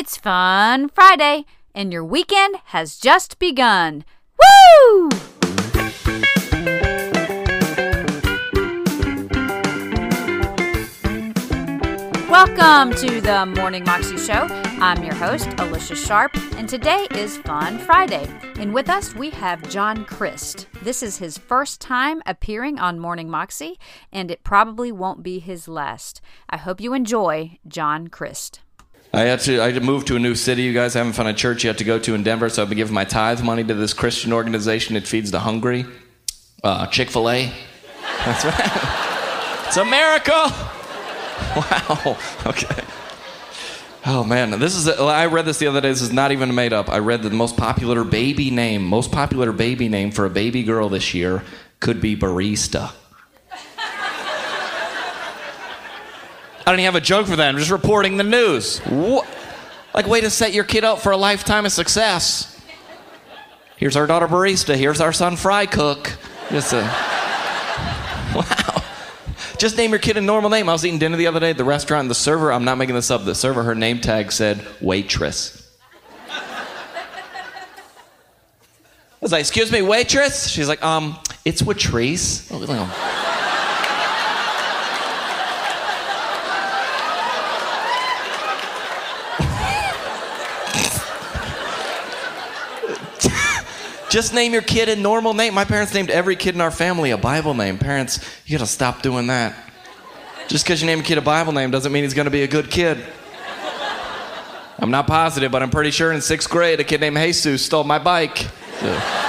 It's Fun Friday, and your weekend has just begun. Woo! Welcome to the Morning Moxie Show. I'm your host, Alicia Sharp, and today is Fun Friday. And with us, we have John Crist. This is his first time appearing on Morning Moxie, and it probably won't be his last. I hope you enjoy John Crist. I had to I had to move to a new city. You guys I haven't found a church yet to go to in Denver, so I've been giving my tithe money to this Christian organization that feeds the hungry. Uh, Chick Fil A. That's right. It's America. Wow. Okay. Oh man, this is. I read this the other day. This is not even made up. I read that the most popular baby name, most popular baby name for a baby girl this year could be barista. I don't even have a joke for that. I'm just reporting the news. What? Like, way to set your kid up for a lifetime of success. Here's our daughter barista. Here's our son fry cook. Just a wow. Just name your kid a normal name. I was eating dinner the other day at the restaurant, the server, I'm not making this up, the server, her name tag said waitress. I was like, excuse me, waitress? She's like, um, it's Watrice. Just name your kid a normal name. My parents named every kid in our family a Bible name. Parents, you gotta stop doing that. Just because you name a kid a Bible name doesn't mean he's gonna be a good kid. I'm not positive, but I'm pretty sure in sixth grade a kid named Jesus stole my bike. So.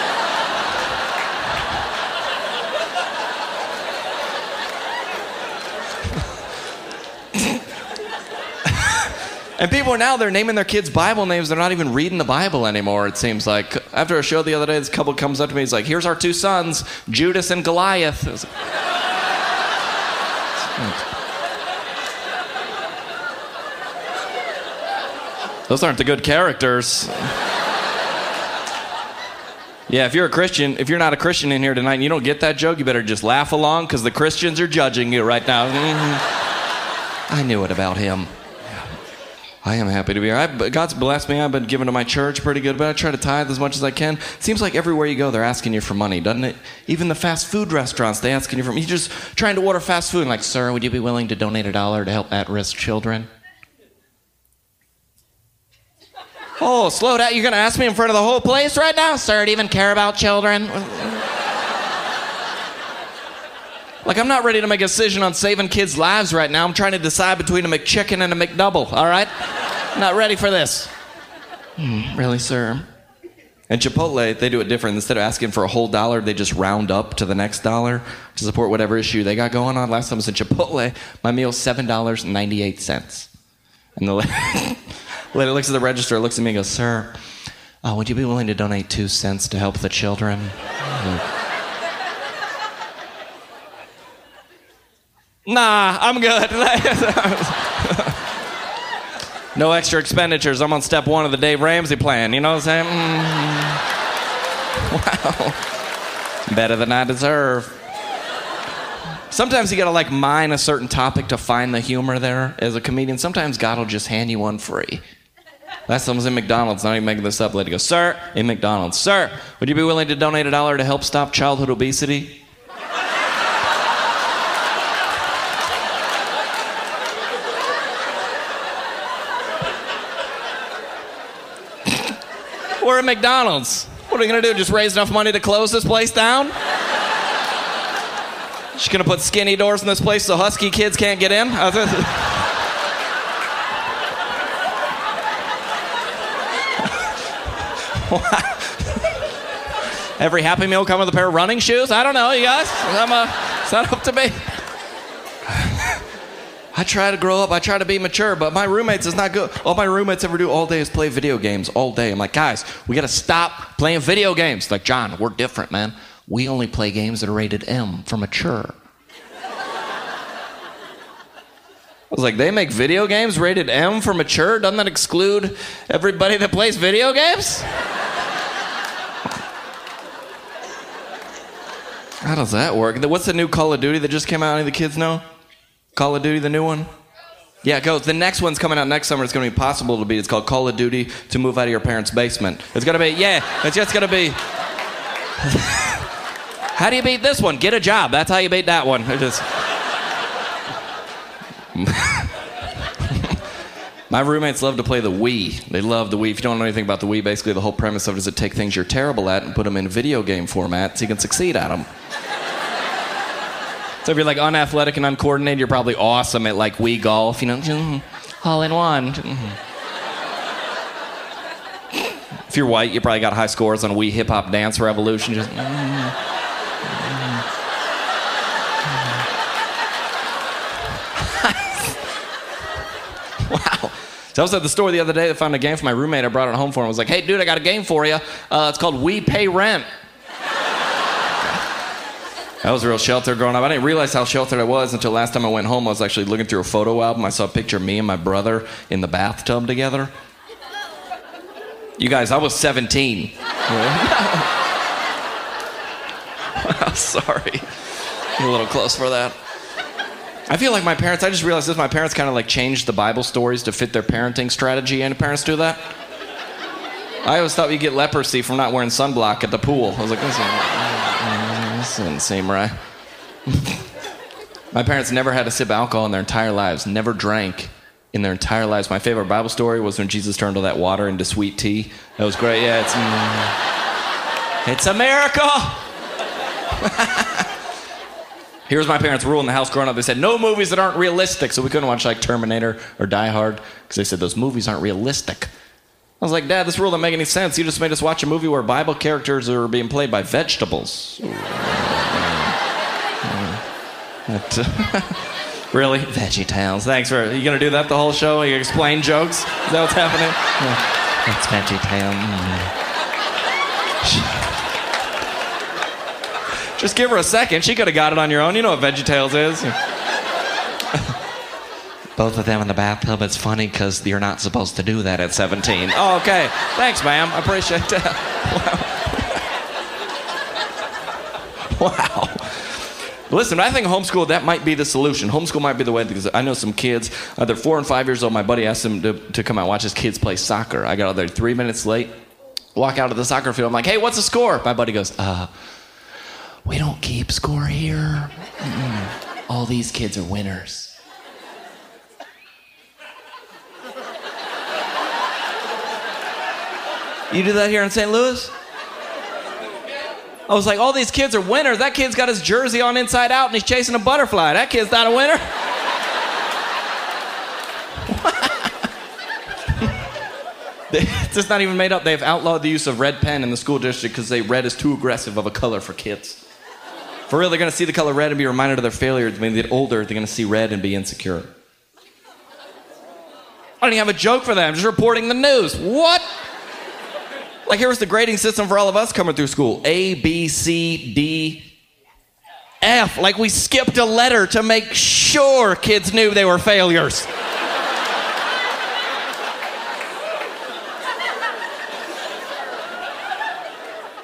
And people are now they're naming their kids Bible names. They're not even reading the Bible anymore. It seems like after a show the other day, this couple comes up to me. He's like, "Here's our two sons, Judas and Goliath." Like, Those aren't the good characters. Yeah, if you're a Christian, if you're not a Christian in here tonight and you don't get that joke, you better just laugh along because the Christians are judging you right now. I knew it about him. I am happy to be here. I, God's blessed me. I've been giving to my church pretty good, but I try to tithe as much as I can. Seems like everywhere you go, they're asking you for money, doesn't it? Even the fast food restaurants, they asking you for money. You're just trying to order fast food, and like, sir, would you be willing to donate a dollar to help at-risk children? Oh, slow down. You're going to ask me in front of the whole place right now? Sir, do you even care about children? Like, I'm not ready to make a decision on saving kids' lives right now. I'm trying to decide between a McChicken and a McDouble, all right? not ready for this. Hmm, really, sir? And Chipotle, they do it different. Instead of asking for a whole dollar, they just round up to the next dollar to support whatever issue they got going on. Last time I was in Chipotle, my meal's $7.98. And the lady looks at the register, looks at me and goes, Sir, uh, would you be willing to donate two cents to help the children? Nah, I'm good. no extra expenditures. I'm on step one of the Dave Ramsey plan. You know what I'm saying? Mm. Wow. Better than I deserve. Sometimes you gotta like mine a certain topic to find the humor there as a comedian. Sometimes God will just hand you one free. Last time I was in McDonald's, not even making this up. Lady goes, Sir, in McDonald's, Sir, would you be willing to donate a dollar to help stop childhood obesity? We're at McDonald's. What are we gonna do? Just raise enough money to close this place down? She's gonna put skinny doors in this place so husky kids can't get in? Every Happy Meal come with a pair of running shoes? I don't know, you guys. I'm a, it's not up to me. I try to grow up. I try to be mature, but my roommates is not good. All my roommates ever do all day is play video games all day. I'm like, guys, we got to stop playing video games. Like, John, we're different, man. We only play games that are rated M for mature. I was like, they make video games rated M for mature? Doesn't that exclude everybody that plays video games? How does that work? What's the new Call of Duty that just came out? Any of the kids know? Call of Duty, the new one? Yeah, go. The next one's coming out next summer. It's going to be possible to beat. It's called Call of Duty to move out of your parents' basement. It's going to be, yeah, it's just going to be. how do you beat this one? Get a job. That's how you beat that one. It just. My roommates love to play the Wii. They love the Wii. If you don't know anything about the Wii, basically the whole premise of it is to take things you're terrible at and put them in video game format so you can succeed at them. So if you're like unathletic and uncoordinated, you're probably awesome at like Wii golf, you know, mm-hmm. all in one. Mm-hmm. If you're white, you probably got high scores on Wii Hip Hop Dance Revolution. Just. Mm-hmm. wow. So I was at the store the other day. I found a game for my roommate. I brought it home for him. I was like, "Hey, dude, I got a game for you. Uh, it's called We Pay Rent." I was real sheltered growing up. I didn't realize how sheltered I was until last time I went home. I was actually looking through a photo album. I saw a picture of me and my brother in the bathtub together. You guys, I was 17. I'm Sorry. You're a little close for that. I feel like my parents, I just realized this, my parents kind of like changed the Bible stories to fit their parenting strategy. Any parents do that? I always thought you get leprosy from not wearing sunblock at the pool. I was like, this, this doesn't seem right. my parents never had a sip of alcohol in their entire lives, never drank in their entire lives. My favorite Bible story was when Jesus turned all that water into sweet tea. That was great. Yeah, it's, mm, it's a miracle. Here's my parents' rule in the house growing up. They said no movies that aren't realistic, so we couldn't watch like Terminator or Die Hard because they said those movies aren't realistic. I was like, Dad, this rule doesn't make any sense. You just made us watch a movie where Bible characters are being played by vegetables. really? Veggie Tales. Thanks for. Are you gonna do that the whole show? You explain jokes? Is that what's happening? Yeah. That's Veggie Tale. Mm. Just give her a second. She could have got it on your own. You know what VeggieTales is. Both of them in the bathtub. It's funny because you're not supposed to do that at 17. Oh, okay. Thanks, ma'am. I appreciate that. Wow. wow. Listen, I think homeschool, that might be the solution. Homeschool might be the way because I know some kids, uh, they're four and five years old. My buddy asked them to, to come out and watch his kids play soccer. I got out there three minutes late, walk out of the soccer field. I'm like, hey, what's the score? My buddy goes, uh, we don't keep score here. Mm-mm. All these kids are winners. You do that here in St. Louis? I was like, all these kids are winners. That kid's got his jersey on inside out and he's chasing a butterfly. That kid's not a winner. it's just not even made up. They've outlawed the use of red pen in the school district because they red is too aggressive of a color for kids. For real, they're to see the color red and be reminded of their failures. When they get older, they're to see red and be insecure. I don't even have a joke for that. I'm just reporting the news. What? Like, here was the grading system for all of us coming through school A, B, C, D, F. Like, we skipped a letter to make sure kids knew they were failures.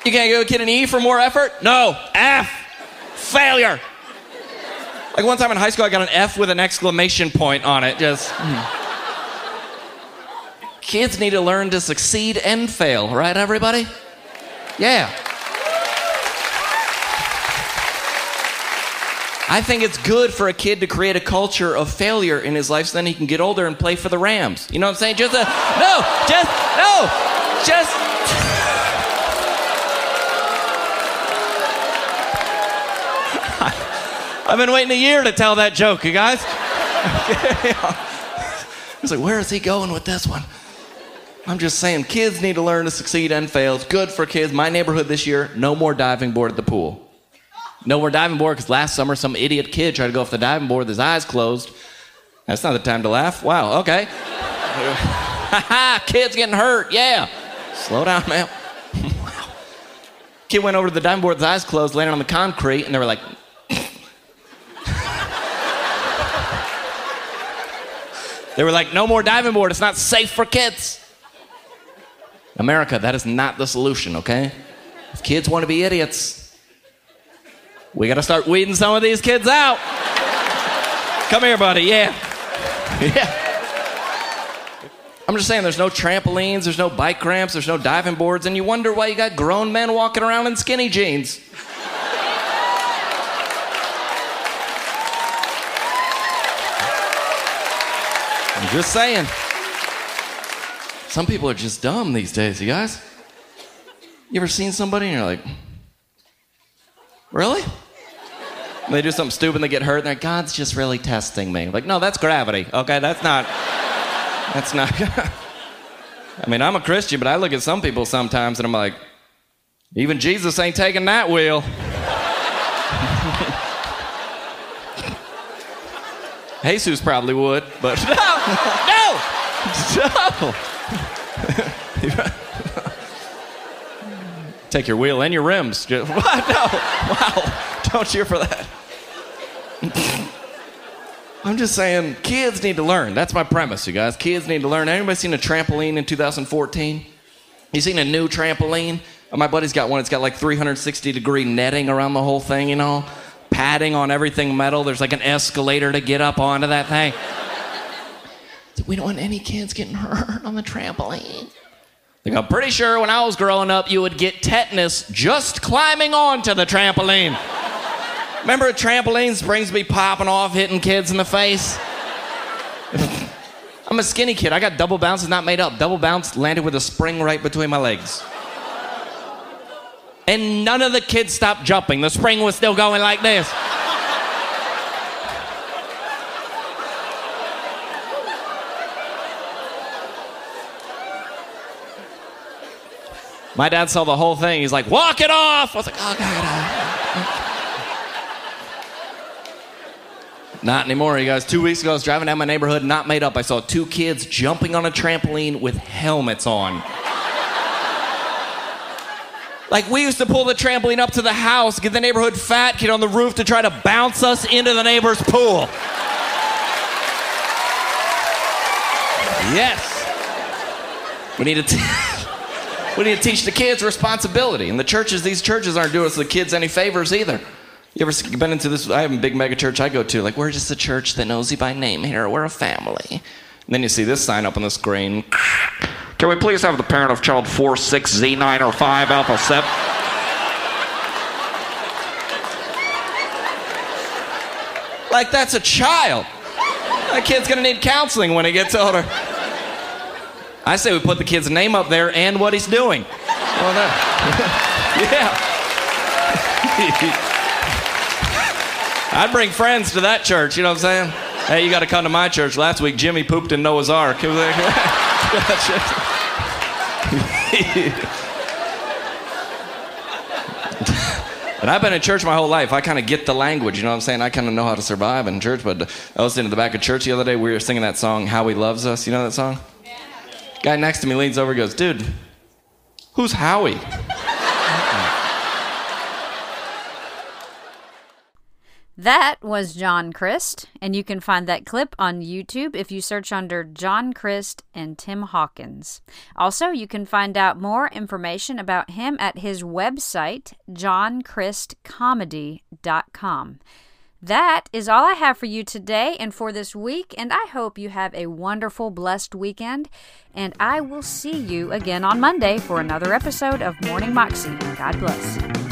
You can't give a kid an E for more effort? No, F. Failure. Like one time in high school, I got an F with an exclamation point on it. Just. Hmm. Kids need to learn to succeed and fail, right, everybody? Yeah. I think it's good for a kid to create a culture of failure in his life so then he can get older and play for the Rams. You know what I'm saying? Just a. No! Just. No! Just. I've been waiting a year to tell that joke, you guys. It's like, where is he going with this one? I'm just saying, kids need to learn to succeed and fail. It's good for kids. My neighborhood this year, no more diving board at the pool. No more diving board because last summer some idiot kid tried to go off the diving board with his eyes closed. That's not the time to laugh. Wow, okay. Ha ha, Kid's getting hurt. Yeah. Slow down, man. wow. Kid went over to the diving board with his eyes closed, landed on the concrete, and they were like, They were like, no more diving board. It's not safe for kids. America, that is not the solution, okay? If kids want to be idiots, we got to start weeding some of these kids out. Come here, buddy. Yeah. yeah. I'm just saying, there's no trampolines, there's no bike ramps, there's no diving boards, and you wonder why you got grown men walking around in skinny jeans. I'm just saying. Some people are just dumb these days, you guys. You ever seen somebody and you're like, really? And they do something stupid and they get hurt and they're like, God's just really testing me. Like, no, that's gravity. Okay, that's not. That's not. I mean, I'm a Christian, but I look at some people sometimes and I'm like, even Jesus ain't taking that wheel. Jesus probably would, but no, no, no, Take your wheel and your rims. Just, what? No, wow, don't cheer for that. I'm just saying, kids need to learn. That's my premise, you guys. Kids need to learn. Anybody seen a trampoline in 2014? You seen a new trampoline? Oh, my buddy's got one. It's got like 360 degree netting around the whole thing, you know, padding on everything metal. There's like an escalator to get up onto that thing. we don't want any kids getting hurt on the trampoline. Like, I'm pretty sure when I was growing up, you would get tetanus just climbing onto the trampoline. Remember trampoline springs be popping off, hitting kids in the face? I'm a skinny kid. I got double bounces not made up. Double bounce landed with a spring right between my legs. And none of the kids stopped jumping. The spring was still going like this. My dad saw the whole thing. He's like, walk it off. I was like, oh, oh, God. Not anymore, you guys. Two weeks ago, I was driving down my neighborhood, not made up. I saw two kids jumping on a trampoline with helmets on. like, we used to pull the trampoline up to the house, get the neighborhood fat kid on the roof to try to bounce us into the neighbor's pool. Yes. We need to. T- we need to teach the kids responsibility. And the churches, these churches aren't doing us the kids any favors either. You ever been into this? I have a big mega church I go to. Like, we're just a church that knows you by name here. We're a family. And then you see this sign up on the screen. Can we please have the parent of child 4, 6, Z9, or 5, Alpha 7? like, that's a child. That kid's gonna need counseling when he gets older. I say we put the kid's name up there and what he's doing. Well, yeah. I'd bring friends to that church, you know what I'm saying? Hey, you got to come to my church. Last week, Jimmy pooped in Noah's Ark. and I've been in church my whole life. I kind of get the language, you know what I'm saying? I kind of know how to survive in church. But I was sitting in the back of church the other day. We were singing that song, How He Loves Us. You know that song? Guy next to me leans over and goes, Dude, who's Howie? That was John Crist, and you can find that clip on YouTube if you search under John Crist and Tim Hawkins. Also, you can find out more information about him at his website, johncristcomedy.com. That is all I have for you today and for this week, and I hope you have a wonderful, blessed weekend. And I will see you again on Monday for another episode of Morning Moxie. God bless.